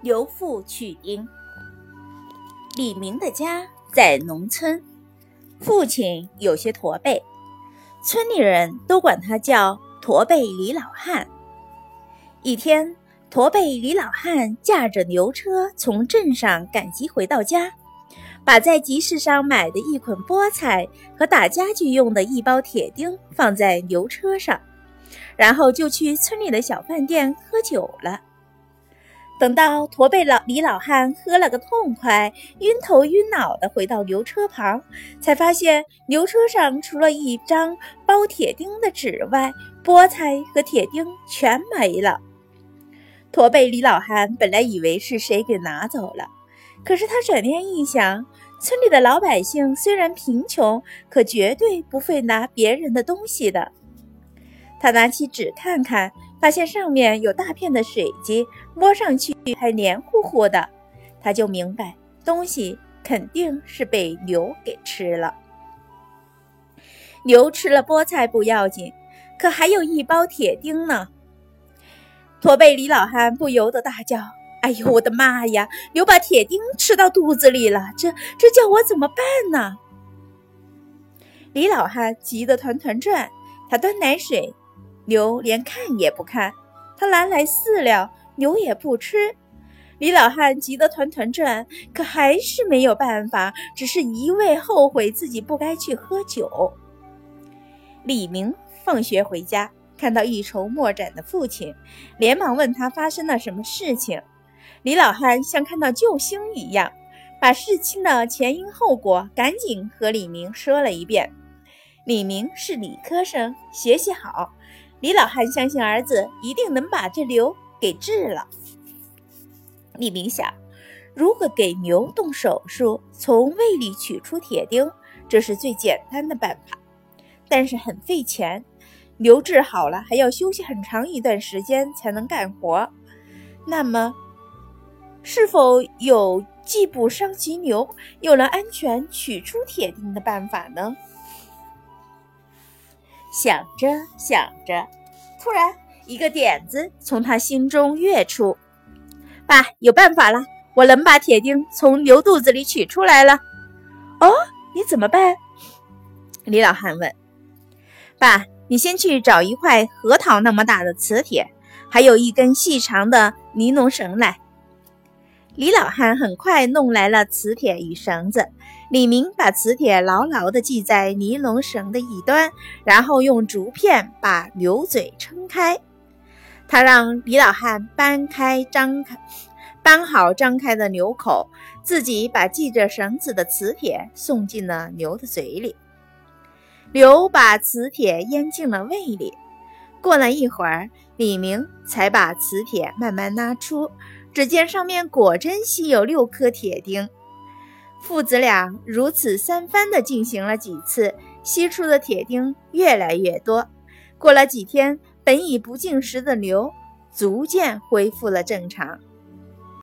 刘父取丁。李明的家在农村，父亲有些驼背，村里人都管他叫驼背李老汉。一天，驼背李老汉驾着牛车从镇上赶集回到家，把在集市上买的一捆菠菜和打家具用的一包铁钉放在牛车上，然后就去村里的小饭店喝酒了。等到驼背老李老汉喝了个痛快，晕头晕脑的回到牛车旁，才发现牛车上除了一张包铁钉的纸外，菠菜和铁钉全没了。驼背李老汉本来以为是谁给拿走了，可是他转念一想，村里的老百姓虽然贫穷，可绝对不会拿别人的东西的。他拿起纸看看。发现上面有大片的水迹，摸上去还黏糊糊的，他就明白东西肯定是被牛给吃了。牛吃了菠菜不要紧，可还有一包铁钉呢。驼背李老汉不由得大叫：“哎呦，我的妈呀！牛把铁钉吃到肚子里了，这这叫我怎么办呢？”李老汉急得团团转，他端奶水。牛连看也不看，他拿来饲料，牛也不吃。李老汉急得团团转，可还是没有办法，只是一味后悔自己不该去喝酒。李明放学回家，看到一筹莫展的父亲，连忙问他发生了什么事情。李老汉像看到救星一样，把事情的前因后果赶紧和李明说了一遍。李明是理科生，学习好。李老汉相信儿子一定能把这瘤给治了。李明想，如果给牛动手术，从胃里取出铁钉，这是最简单的办法，但是很费钱。牛治好了还要休息很长一段时间才能干活。那么，是否有既不伤及牛，又能安全取出铁钉的办法呢？想着想着，突然一个点子从他心中跃出：“爸，有办法了！我能把铁钉从牛肚子里取出来了。”“哦，你怎么办？”李老汉问。“爸，你先去找一块核桃那么大的磁铁，还有一根细长的尼龙绳来。”李老汉很快弄来了磁铁与绳子。李明把磁铁牢牢地系在尼龙绳的一端，然后用竹片把牛嘴撑开。他让李老汉搬开、张开、搬好张开的牛口，自己把系着绳子的磁铁送进了牛的嘴里。牛把磁铁咽进了胃里。过了一会儿，李明才把磁铁慢慢拉出，只见上面果真吸有六颗铁钉。父子俩如此三番地进行了几次，吸出的铁钉越来越多。过了几天，本已不进食的牛逐渐恢复了正常。